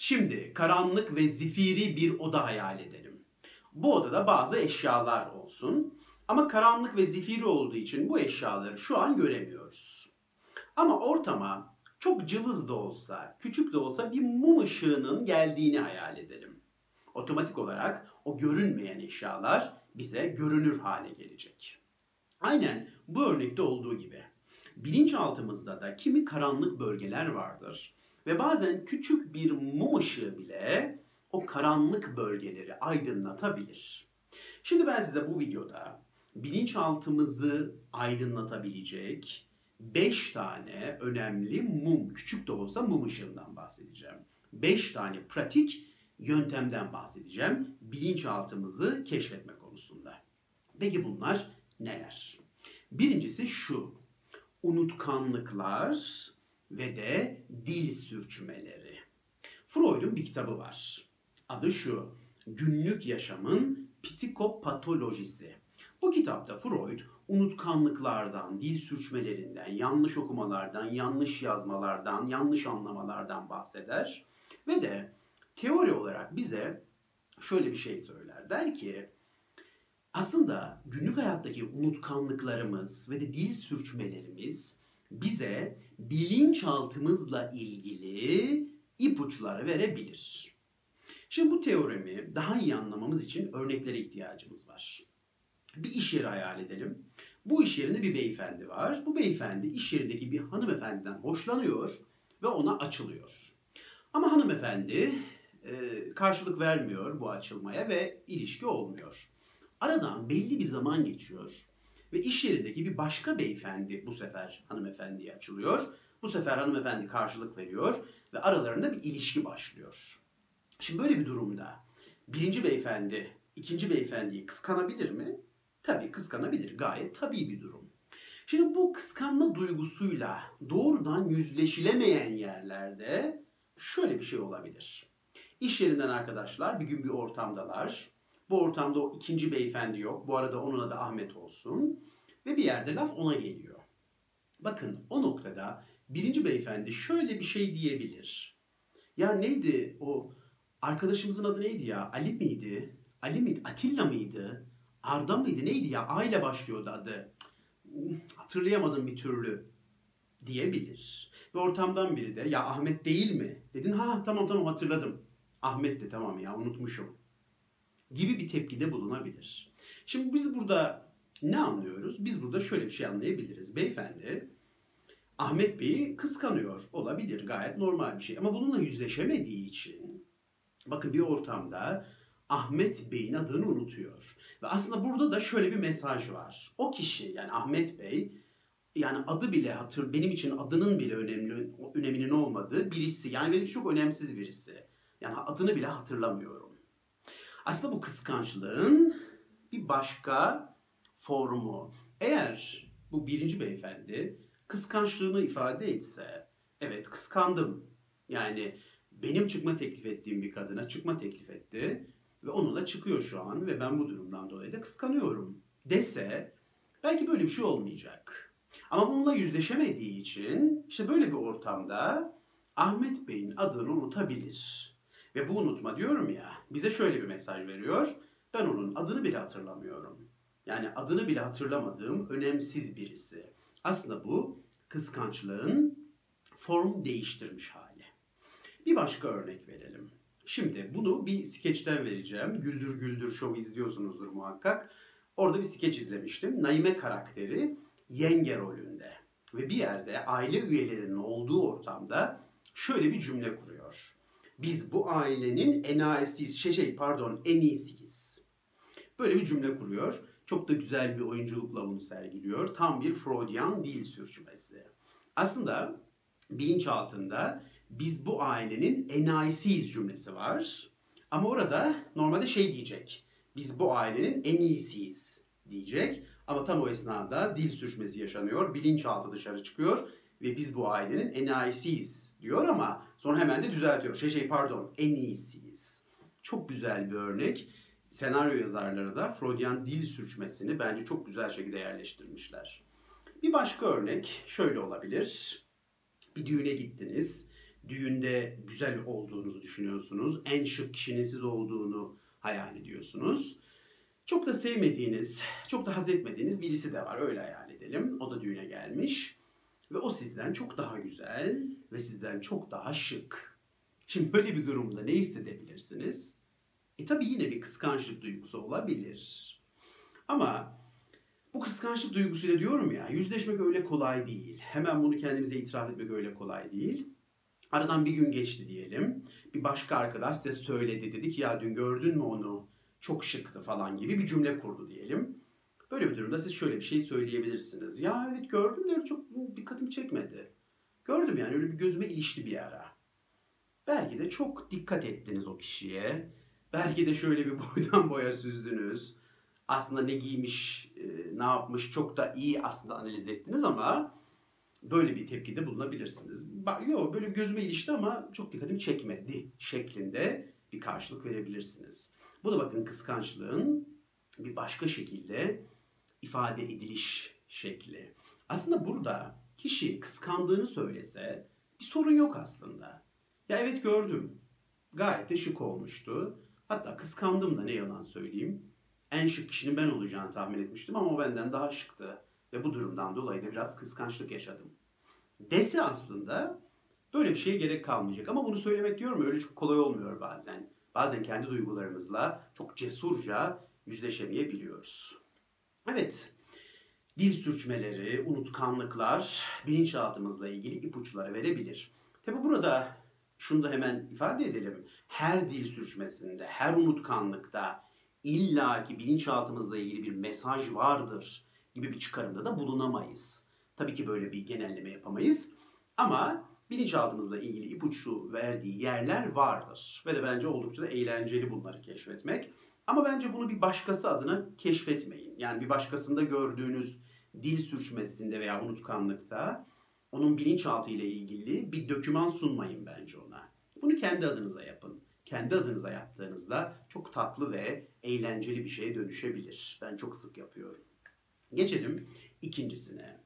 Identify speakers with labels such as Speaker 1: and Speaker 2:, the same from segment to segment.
Speaker 1: Şimdi karanlık ve zifiri bir oda hayal edelim. Bu odada bazı eşyalar olsun. Ama karanlık ve zifiri olduğu için bu eşyaları şu an göremiyoruz. Ama ortama çok cılız da olsa, küçük de olsa bir mum ışığının geldiğini hayal edelim. Otomatik olarak o görünmeyen eşyalar bize görünür hale gelecek. Aynen bu örnekte olduğu gibi. Bilinçaltımızda da kimi karanlık bölgeler vardır ve bazen küçük bir mum ışığı bile o karanlık bölgeleri aydınlatabilir. Şimdi ben size bu videoda bilinçaltımızı aydınlatabilecek 5 tane önemli mum, küçük de olsa mum ışığından bahsedeceğim. 5 tane pratik yöntemden bahsedeceğim bilinçaltımızı keşfetme konusunda. Peki bunlar neler? Birincisi şu. Unutkanlıklar ve de dil sürçmeleri. Freud'un bir kitabı var. Adı şu. Günlük yaşamın psikopatolojisi. Bu kitapta Freud unutkanlıklardan, dil sürçmelerinden, yanlış okumalardan, yanlış yazmalardan, yanlış anlamalardan bahseder. Ve de teori olarak bize şöyle bir şey söyler. Der ki aslında günlük hayattaki unutkanlıklarımız ve de dil sürçmelerimiz bize bilinçaltımızla ilgili ipuçları verebilir. Şimdi bu teoremi daha iyi anlamamız için örneklere ihtiyacımız var. Bir iş yeri hayal edelim. Bu iş yerinde bir beyefendi var. Bu beyefendi iş yerindeki bir hanımefendiden hoşlanıyor ve ona açılıyor. Ama hanımefendi e, karşılık vermiyor bu açılmaya ve ilişki olmuyor. Aradan belli bir zaman geçiyor ve iş yerindeki bir başka beyefendi bu sefer hanımefendiye açılıyor. Bu sefer hanımefendi karşılık veriyor ve aralarında bir ilişki başlıyor. Şimdi böyle bir durumda birinci beyefendi ikinci beyefendiyi kıskanabilir mi? Tabii kıskanabilir. Gayet tabii bir durum. Şimdi bu kıskanma duygusuyla doğrudan yüzleşilemeyen yerlerde şöyle bir şey olabilir. İş yerinden arkadaşlar bir gün bir ortamdalar. Bu ortamda o ikinci beyefendi yok. Bu arada onun adı Ahmet olsun. Ve bir yerde laf ona geliyor. Bakın o noktada birinci beyefendi şöyle bir şey diyebilir. Ya neydi o arkadaşımızın adı neydi ya? Ali miydi? Ali miydi? Atilla mıydı? Arda mıydı? Neydi ya? A ile başlıyordu adı. Hatırlayamadım bir türlü diyebilir. Ve ortamdan biri de ya Ahmet değil mi? Dedin ha tamam tamam hatırladım. Ahmet de tamam ya unutmuşum. Gibi bir tepkide bulunabilir. Şimdi biz burada ne anlıyoruz? Biz burada şöyle bir şey anlayabiliriz. Beyefendi Ahmet Bey'i kıskanıyor. Olabilir gayet normal bir şey. Ama bununla yüzleşemediği için bakın bir ortamda Ahmet Bey'in adını unutuyor. Ve aslında burada da şöyle bir mesaj var. O kişi yani Ahmet Bey yani adı bile hatır benim için adının bile önemli öneminin olmadığı birisi. Yani benim çok önemsiz birisi. Yani adını bile hatırlamıyorum. Aslında bu kıskançlığın bir başka formu. Eğer bu birinci beyefendi kıskançlığını ifade etse, evet kıskandım. Yani benim çıkma teklif ettiğim bir kadına çıkma teklif etti ve onunla çıkıyor şu an ve ben bu durumdan dolayı da kıskanıyorum dese belki böyle bir şey olmayacak. Ama bununla yüzleşemediği için işte böyle bir ortamda Ahmet Bey'in adını unutabilir. Ve bu unutma diyorum ya bize şöyle bir mesaj veriyor. Ben onun adını bile hatırlamıyorum. Yani adını bile hatırlamadığım önemsiz birisi. Aslında bu kıskançlığın form değiştirmiş hali. Bir başka örnek verelim. Şimdi bunu bir skeçten vereceğim. Güldür Güldür Show izliyorsunuzdur muhakkak. Orada bir skeç izlemiştim. Naime karakteri yenge rolünde. Ve bir yerde aile üyelerinin olduğu ortamda şöyle bir cümle kuruyor. Biz bu ailenin enayisiyiz, şey, şey pardon en iyisiyiz. Böyle bir cümle kuruyor. Çok da güzel bir oyunculukla bunu sergiliyor. Tam bir Freudian dil sürçmesi. Aslında bilinç altında biz bu ailenin enayisiyiz cümlesi var. Ama orada normalde şey diyecek. Biz bu ailenin en iyisiyiz diyecek. Ama tam o esnada dil sürçmesi yaşanıyor. Bilinçaltı dışarı çıkıyor ve biz bu ailenin enayisiyiz diyor ama sonra hemen de düzeltiyor. Şey şey pardon en iyisiyiz. Çok güzel bir örnek. Senaryo yazarları da Freudian dil sürçmesini bence çok güzel şekilde yerleştirmişler. Bir başka örnek şöyle olabilir. Bir düğüne gittiniz düğünde güzel olduğunuzu düşünüyorsunuz. En şık kişinin siz olduğunu hayal ediyorsunuz. Çok da sevmediğiniz, çok da haz etmediğiniz birisi de var. Öyle hayal edelim. O da düğüne gelmiş. Ve o sizden çok daha güzel ve sizden çok daha şık. Şimdi böyle bir durumda ne hissedebilirsiniz? E tabi yine bir kıskançlık duygusu olabilir. Ama bu kıskançlık duygusuyla diyorum ya yüzleşmek öyle kolay değil. Hemen bunu kendimize itiraf etmek öyle kolay değil. Aradan bir gün geçti diyelim. Bir başka arkadaş size söyledi. Dedi ki ya dün gördün mü onu? Çok şıktı falan gibi bir cümle kurdu diyelim. Böyle bir durumda siz şöyle bir şey söyleyebilirsiniz. Ya evet gördüm de çok dikkatimi çekmedi. Gördüm yani öyle bir gözüme ilişti bir ara. Belki de çok dikkat ettiniz o kişiye. Belki de şöyle bir boydan boya süzdünüz. Aslında ne giymiş, e, ne yapmış çok da iyi aslında analiz ettiniz ama böyle bir tepkide bulunabilirsiniz. Yok böyle bir gözüme ilişti ama çok dikkatimi çekmedi şeklinde bir karşılık verebilirsiniz. Bu da bakın kıskançlığın bir başka şekilde ifade ediliş şekli. Aslında burada kişi kıskandığını söylese bir sorun yok aslında. Ya evet gördüm. Gayet de şık olmuştu. Hatta kıskandım da ne yalan söyleyeyim. En şık kişinin ben olacağını tahmin etmiştim ama o benden daha şıktı. Ve bu durumdan dolayı da biraz kıskançlık yaşadım. Dese aslında böyle bir şeye gerek kalmayacak. Ama bunu söylemek diyorum öyle çok kolay olmuyor bazen. Bazen kendi duygularımızla çok cesurca yüzleşemeyebiliyoruz. Evet, dil sürçmeleri, unutkanlıklar bilinçaltımızla ilgili ipuçları verebilir. Tabi burada şunu da hemen ifade edelim. Her dil sürçmesinde, her unutkanlıkta illaki bilinçaltımızla ilgili bir mesaj vardır gibi bir çıkarımda da bulunamayız. Tabii ki böyle bir genelleme yapamayız. Ama bilinçaltımızla ilgili ipucu verdiği yerler vardır. Ve de bence oldukça da eğlenceli bunları keşfetmek. Ama bence bunu bir başkası adına keşfetmeyin. Yani bir başkasında gördüğünüz dil sürçmesinde veya unutkanlıkta onun bilinçaltı ile ilgili bir döküman sunmayın bence ona. Bunu kendi adınıza yapın. Kendi adınıza yaptığınızda çok tatlı ve eğlenceli bir şeye dönüşebilir. Ben çok sık yapıyorum. Geçelim ikincisine.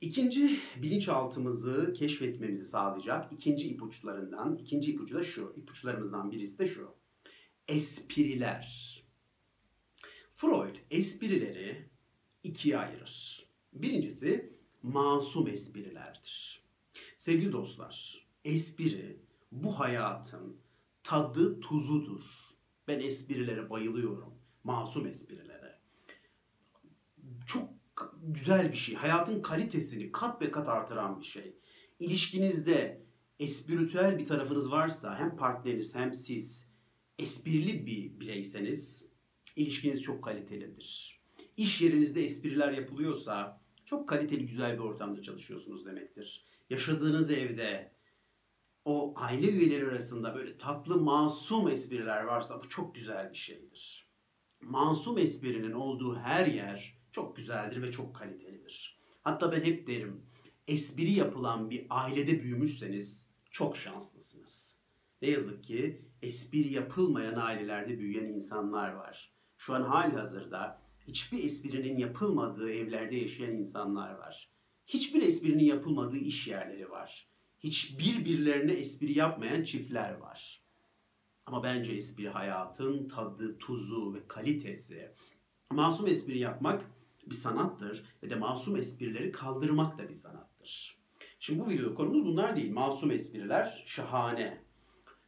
Speaker 1: İkinci bilinçaltımızı keşfetmemizi sağlayacak ikinci ipuçlarından, ikinci ipucu da şu, ipuçlarımızdan birisi de şu. Espriler. Freud esprileri ikiye ayırır. Birincisi masum esprilerdir. Sevgili dostlar, espri bu hayatın tadı tuzudur. Ben esprilere bayılıyorum. Masum esprilere. Çok güzel bir şey. Hayatın kalitesini kat be kat artıran bir şey. İlişkinizde espritüel bir tarafınız varsa hem partneriniz hem siz esprili bir bireyseniz ilişkiniz çok kalitelidir. İş yerinizde espriler yapılıyorsa çok kaliteli güzel bir ortamda çalışıyorsunuz demektir. Yaşadığınız evde o aile üyeleri arasında böyle tatlı masum espriler varsa bu çok güzel bir şeydir. Masum esprinin olduğu her yer çok güzeldir ve çok kalitelidir. Hatta ben hep derim espri yapılan bir ailede büyümüşseniz çok şanslısınız. Ne yazık ki espri yapılmayan ailelerde büyüyen insanlar var. Şu an hali hazırda hiçbir esprinin yapılmadığı evlerde yaşayan insanlar var. Hiçbir esprinin yapılmadığı iş yerleri var. Hiçbir birilerine espri yapmayan çiftler var. Ama bence espri hayatın tadı, tuzu ve kalitesi. Masum espri yapmak bir sanattır ve de masum esprileri kaldırmak da bir sanattır. Şimdi bu videoda konumuz bunlar değil. Masum espriler şahane.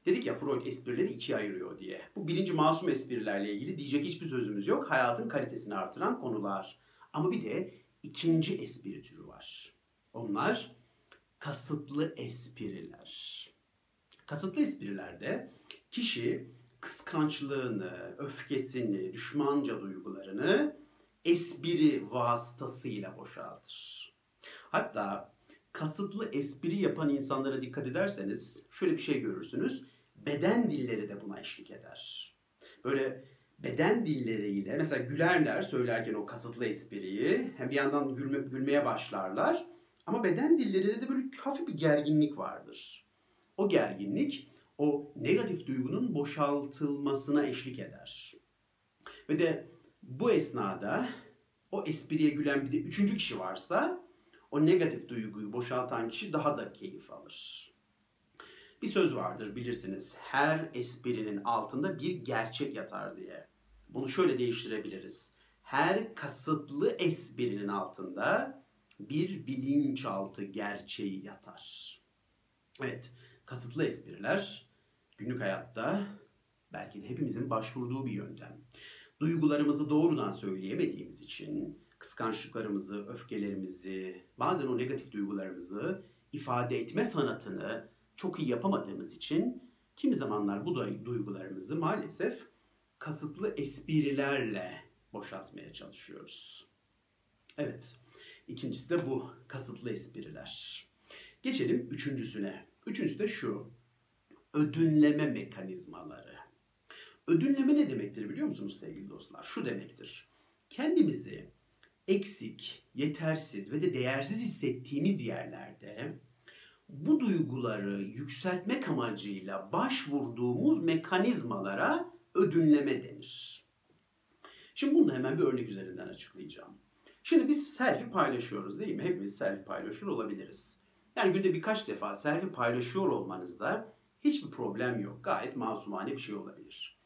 Speaker 1: Dedik ya Freud esprileri ikiye ayırıyor diye. Bu birinci masum esprilerle ilgili diyecek hiçbir sözümüz yok. Hayatın kalitesini artıran konular. Ama bir de ikinci espri türü var. Onlar kasıtlı espriler. Kasıtlı esprilerde kişi kıskançlığını, öfkesini, düşmanca duygularını espri vasıtasıyla boşaltır. Hatta kasıtlı espri yapan insanlara dikkat ederseniz şöyle bir şey görürsünüz. Beden dilleri de buna eşlik eder. Böyle beden dilleriyle mesela gülerler söylerken o kasıtlı espriyi hem bir yandan gülme, gülmeye başlarlar ama beden dillerinde de böyle hafif bir gerginlik vardır. O gerginlik o negatif duygunun boşaltılmasına eşlik eder. Ve de bu esnada o espriye gülen bir de üçüncü kişi varsa o negatif duyguyu boşaltan kişi daha da keyif alır. Bir söz vardır bilirsiniz. Her esprinin altında bir gerçek yatar diye. Bunu şöyle değiştirebiliriz. Her kasıtlı esprinin altında bir bilinçaltı gerçeği yatar. Evet, kasıtlı espriler günlük hayatta belki de hepimizin başvurduğu bir yöntem. Duygularımızı doğrudan söyleyemediğimiz için kıskançlıklarımızı, öfkelerimizi, bazen o negatif duygularımızı ifade etme sanatını çok iyi yapamadığımız için kimi zamanlar bu duygularımızı maalesef kasıtlı esprilerle boşaltmaya çalışıyoruz. Evet, ikincisi de bu kasıtlı espriler. Geçelim üçüncüsüne. Üçüncüsü de şu, ödünleme mekanizmaları. Ödünleme ne demektir biliyor musunuz sevgili dostlar? Şu demektir. Kendimizi eksik, yetersiz ve de değersiz hissettiğimiz yerlerde bu duyguları yükseltmek amacıyla başvurduğumuz mekanizmalara ödünleme denir. Şimdi bunu hemen bir örnek üzerinden açıklayacağım. Şimdi biz selfie paylaşıyoruz değil mi? Hepimiz selfie paylaşıyor olabiliriz. Yani günde birkaç defa selfie paylaşıyor olmanızda hiçbir problem yok. Gayet masumane bir şey olabilir.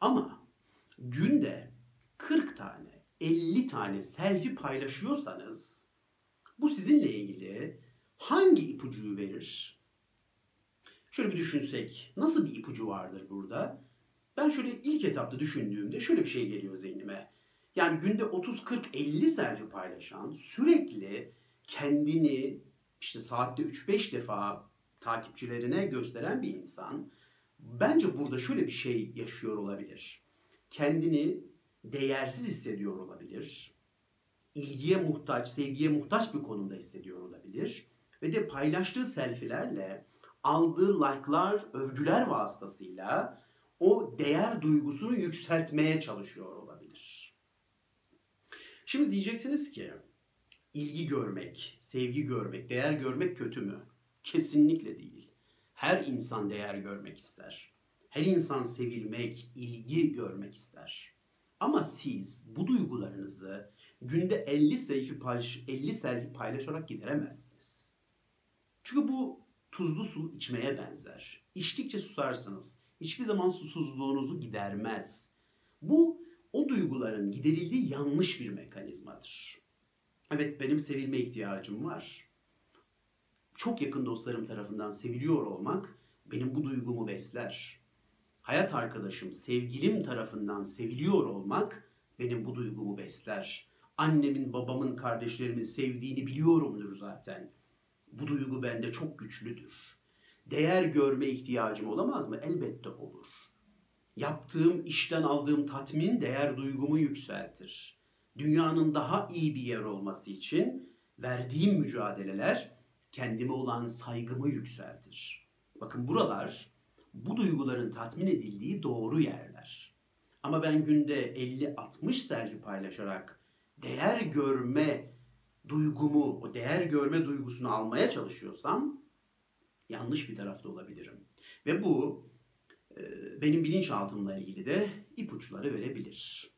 Speaker 1: Ama günde 40 tane, 50 tane selfie paylaşıyorsanız bu sizinle ilgili hangi ipucuyu verir? Şöyle bir düşünsek. Nasıl bir ipucu vardır burada? Ben şöyle ilk etapta düşündüğümde şöyle bir şey geliyor zihnime. Yani günde 30, 40, 50 selfie paylaşan, sürekli kendini işte saatte 3-5 defa takipçilerine gösteren bir insan bence burada şöyle bir şey yaşıyor olabilir. Kendini değersiz hissediyor olabilir. İlgiye muhtaç, sevgiye muhtaç bir konumda hissediyor olabilir. Ve de paylaştığı selfilerle aldığı like'lar, övgüler vasıtasıyla o değer duygusunu yükseltmeye çalışıyor olabilir. Şimdi diyeceksiniz ki ilgi görmek, sevgi görmek, değer görmek kötü mü? Kesinlikle değil. Her insan değer görmek ister. Her insan sevilmek, ilgi görmek ister. Ama siz bu duygularınızı günde 50 selfie, paylaş, 50 selfie paylaşarak gideremezsiniz. Çünkü bu tuzlu su içmeye benzer. İçtikçe susarsınız. Hiçbir zaman susuzluğunuzu gidermez. Bu o duyguların giderildiği yanlış bir mekanizmadır. Evet benim sevilme ihtiyacım var. Çok yakın dostlarım tarafından seviliyor olmak benim bu duygumu besler. Hayat arkadaşım, sevgilim tarafından seviliyor olmak benim bu duygumu besler. Annemin, babamın, kardeşlerimin sevdiğini biliyorumdur zaten. Bu duygu bende çok güçlüdür. Değer görme ihtiyacım olamaz mı? Elbette olur. Yaptığım işten aldığım tatmin değer duygumu yükseltir. Dünyanın daha iyi bir yer olması için verdiğim mücadeleler kendime olan saygımı yükseltir. Bakın buralar bu duyguların tatmin edildiği doğru yerler. Ama ben günde 50-60 selfie paylaşarak değer görme duygumu, o değer görme duygusunu almaya çalışıyorsam yanlış bir tarafta olabilirim. Ve bu e, benim bilinçaltımla ilgili de ipuçları verebilir.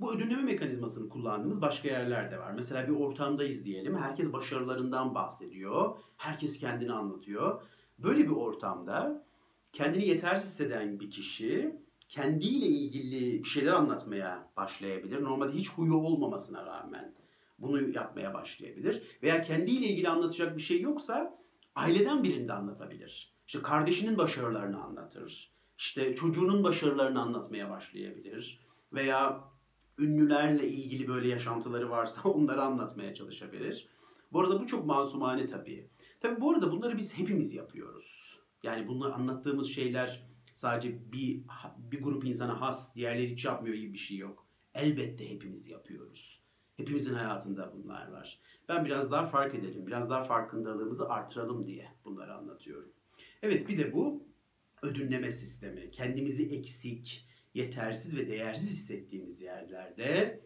Speaker 1: Bu ödülleme mekanizmasını kullandığımız başka yerler de var. Mesela bir ortamdayız diyelim. Herkes başarılarından bahsediyor. Herkes kendini anlatıyor. Böyle bir ortamda kendini yetersiz hisseden bir kişi kendiyle ilgili bir şeyler anlatmaya başlayabilir. Normalde hiç huyu olmamasına rağmen bunu yapmaya başlayabilir. Veya kendiyle ilgili anlatacak bir şey yoksa aileden birinde anlatabilir. İşte kardeşinin başarılarını anlatır. İşte çocuğunun başarılarını anlatmaya başlayabilir. Veya ünlülerle ilgili böyle yaşantıları varsa onları anlatmaya çalışabilir. Bu arada bu çok masumane tabii. Tabii bu arada bunları biz hepimiz yapıyoruz. Yani bunları anlattığımız şeyler sadece bir bir grup insana has, diğerleri hiç yapmıyor gibi bir şey yok. Elbette hepimiz yapıyoruz. Hepimizin hayatında bunlar var. Ben biraz daha fark edelim, biraz daha farkındalığımızı artıralım diye bunları anlatıyorum. Evet bir de bu ödünleme sistemi. Kendimizi eksik, yetersiz ve değersiz hissettiğimiz yerlerde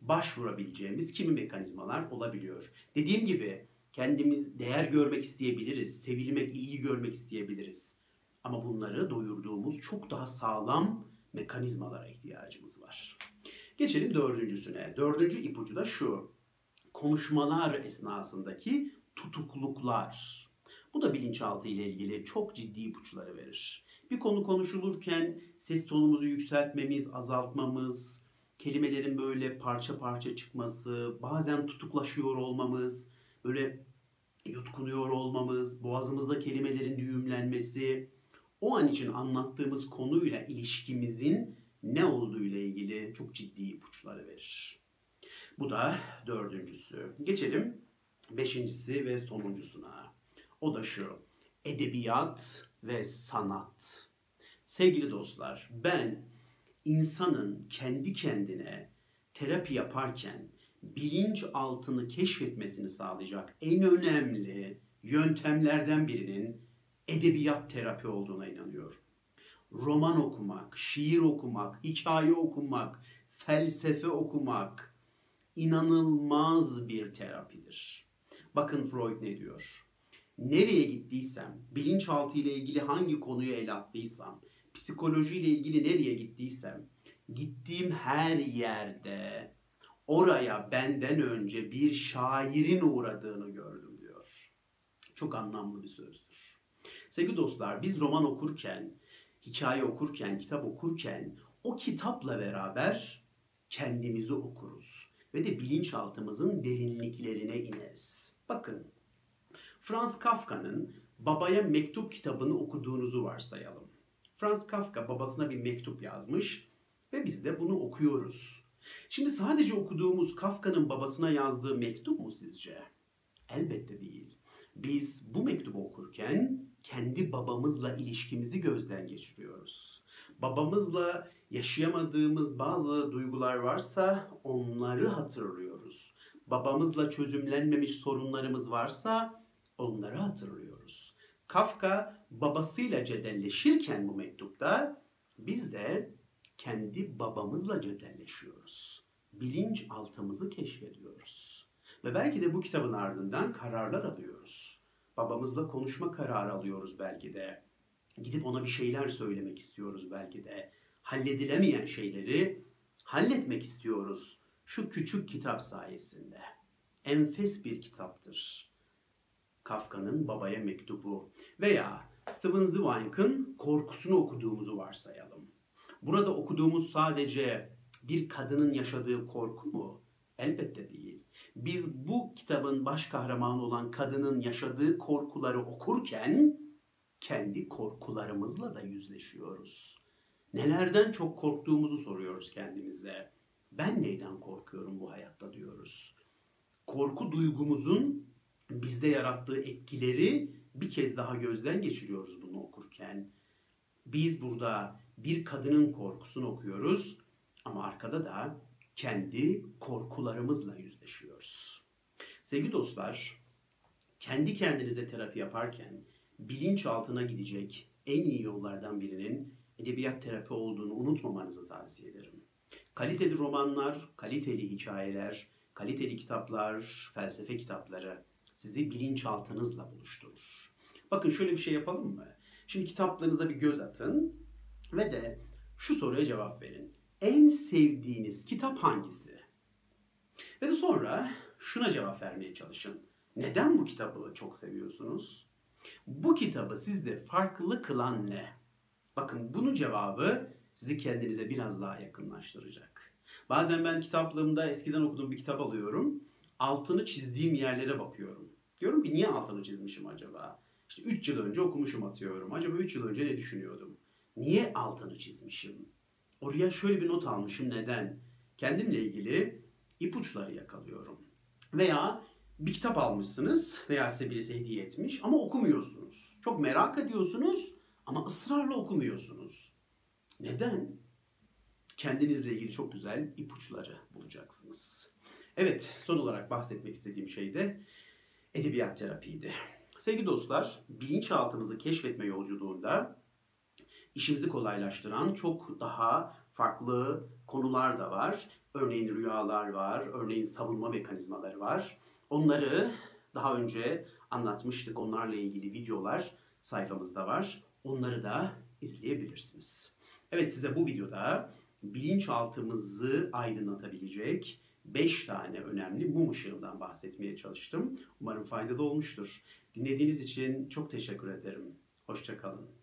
Speaker 1: başvurabileceğimiz kimi mekanizmalar olabiliyor. Dediğim gibi kendimiz değer görmek isteyebiliriz, sevilmek, ilgi görmek isteyebiliriz. Ama bunları doyurduğumuz çok daha sağlam mekanizmalara ihtiyacımız var. Geçelim dördüncüsüne. Dördüncü ipucu da şu. Konuşmalar esnasındaki tutukluklar. Bu da bilinçaltı ile ilgili çok ciddi ipuçları verir. Bir konu konuşulurken ses tonumuzu yükseltmemiz, azaltmamız, kelimelerin böyle parça parça çıkması, bazen tutuklaşıyor olmamız, böyle yutkunuyor olmamız, boğazımızda kelimelerin düğümlenmesi, o an için anlattığımız konuyla ilişkimizin ne olduğu ile ilgili çok ciddi ipuçları verir. Bu da dördüncüsü. Geçelim beşincisi ve sonuncusuna. O da şu. Edebiyat ve sanat. Sevgili dostlar, ben insanın kendi kendine terapi yaparken bilinç altını keşfetmesini sağlayacak en önemli yöntemlerden birinin edebiyat terapi olduğuna inanıyorum. Roman okumak, şiir okumak, hikaye okumak, felsefe okumak inanılmaz bir terapidir. Bakın Freud ne diyor? Nereye gittiysem, bilinçaltı ile ilgili hangi konuyu ele attıysam, psikoloji ile ilgili nereye gittiysem, gittiğim her yerde oraya benden önce bir şairin uğradığını gördüm diyor. Çok anlamlı bir sözdür. Sevgili dostlar biz roman okurken, hikaye okurken, kitap okurken o kitapla beraber kendimizi okuruz ve de bilinçaltımızın derinliklerine ineriz. Bakın Franz Kafka'nın Babaya Mektup kitabını okuduğunuzu varsayalım. Franz Kafka babasına bir mektup yazmış ve biz de bunu okuyoruz. Şimdi sadece okuduğumuz Kafka'nın babasına yazdığı mektup mu sizce? Elbette değil. Biz bu mektubu okurken kendi babamızla ilişkimizi gözden geçiriyoruz. Babamızla yaşayamadığımız bazı duygular varsa onları hatırlıyoruz. Babamızla çözümlenmemiş sorunlarımız varsa onları hatırlıyoruz. Kafka babasıyla cedelleşirken bu mektupta biz de kendi babamızla cedelleşiyoruz. Bilinç altımızı keşfediyoruz. Ve belki de bu kitabın ardından kararlar alıyoruz. Babamızla konuşma kararı alıyoruz belki de. Gidip ona bir şeyler söylemek istiyoruz belki de. Halledilemeyen şeyleri halletmek istiyoruz şu küçük kitap sayesinde. Enfes bir kitaptır. Kafka'nın babaya mektubu veya Steven Zweig'ın korkusunu okuduğumuzu varsayalım. Burada okuduğumuz sadece bir kadının yaşadığı korku mu? Elbette değil. Biz bu kitabın baş kahramanı olan kadının yaşadığı korkuları okurken kendi korkularımızla da yüzleşiyoruz. Nelerden çok korktuğumuzu soruyoruz kendimize. Ben neyden korkuyorum bu hayatta diyoruz. Korku duygumuzun bizde yarattığı etkileri bir kez daha gözden geçiriyoruz bunu okurken. Biz burada bir kadının korkusunu okuyoruz ama arkada da kendi korkularımızla yüzleşiyoruz. Sevgili dostlar, kendi kendinize terapi yaparken bilinç altına gidecek en iyi yollardan birinin edebiyat terapi olduğunu unutmamanızı tavsiye ederim. Kaliteli romanlar, kaliteli hikayeler, kaliteli kitaplar, felsefe kitapları sizi bilinçaltınızla buluşturur. Bakın şöyle bir şey yapalım mı? Şimdi kitaplarınıza bir göz atın ve de şu soruya cevap verin. En sevdiğiniz kitap hangisi? Ve de sonra şuna cevap vermeye çalışın. Neden bu kitabı çok seviyorsunuz? Bu kitabı sizde farklı kılan ne? Bakın bunun cevabı sizi kendinize biraz daha yakınlaştıracak. Bazen ben kitaplığımda eskiden okuduğum bir kitap alıyorum. Altını çizdiğim yerlere bakıyorum. Diyorum ki niye altını çizmişim acaba? İşte 3 yıl önce okumuşum atıyorum. Acaba 3 yıl önce ne düşünüyordum? Niye altını çizmişim? Oraya şöyle bir not almışım. Neden? Kendimle ilgili ipuçları yakalıyorum. Veya bir kitap almışsınız veya size birisi hediye etmiş ama okumuyorsunuz. Çok merak ediyorsunuz ama ısrarla okumuyorsunuz. Neden? Kendinizle ilgili çok güzel ipuçları bulacaksınız. Evet, son olarak bahsetmek istediğim şey de edebiyat terapiydi. Sevgili dostlar, bilinçaltımızı keşfetme yolculuğunda işimizi kolaylaştıran çok daha farklı konular da var. Örneğin rüyalar var, örneğin savunma mekanizmaları var. Onları daha önce anlatmıştık. Onlarla ilgili videolar sayfamızda var. Onları da izleyebilirsiniz. Evet size bu videoda bilinçaltımızı aydınlatabilecek, 5 tane önemli mum ışığından bahsetmeye çalıştım. Umarım faydalı olmuştur. Dinlediğiniz için çok teşekkür ederim. Hoşçakalın.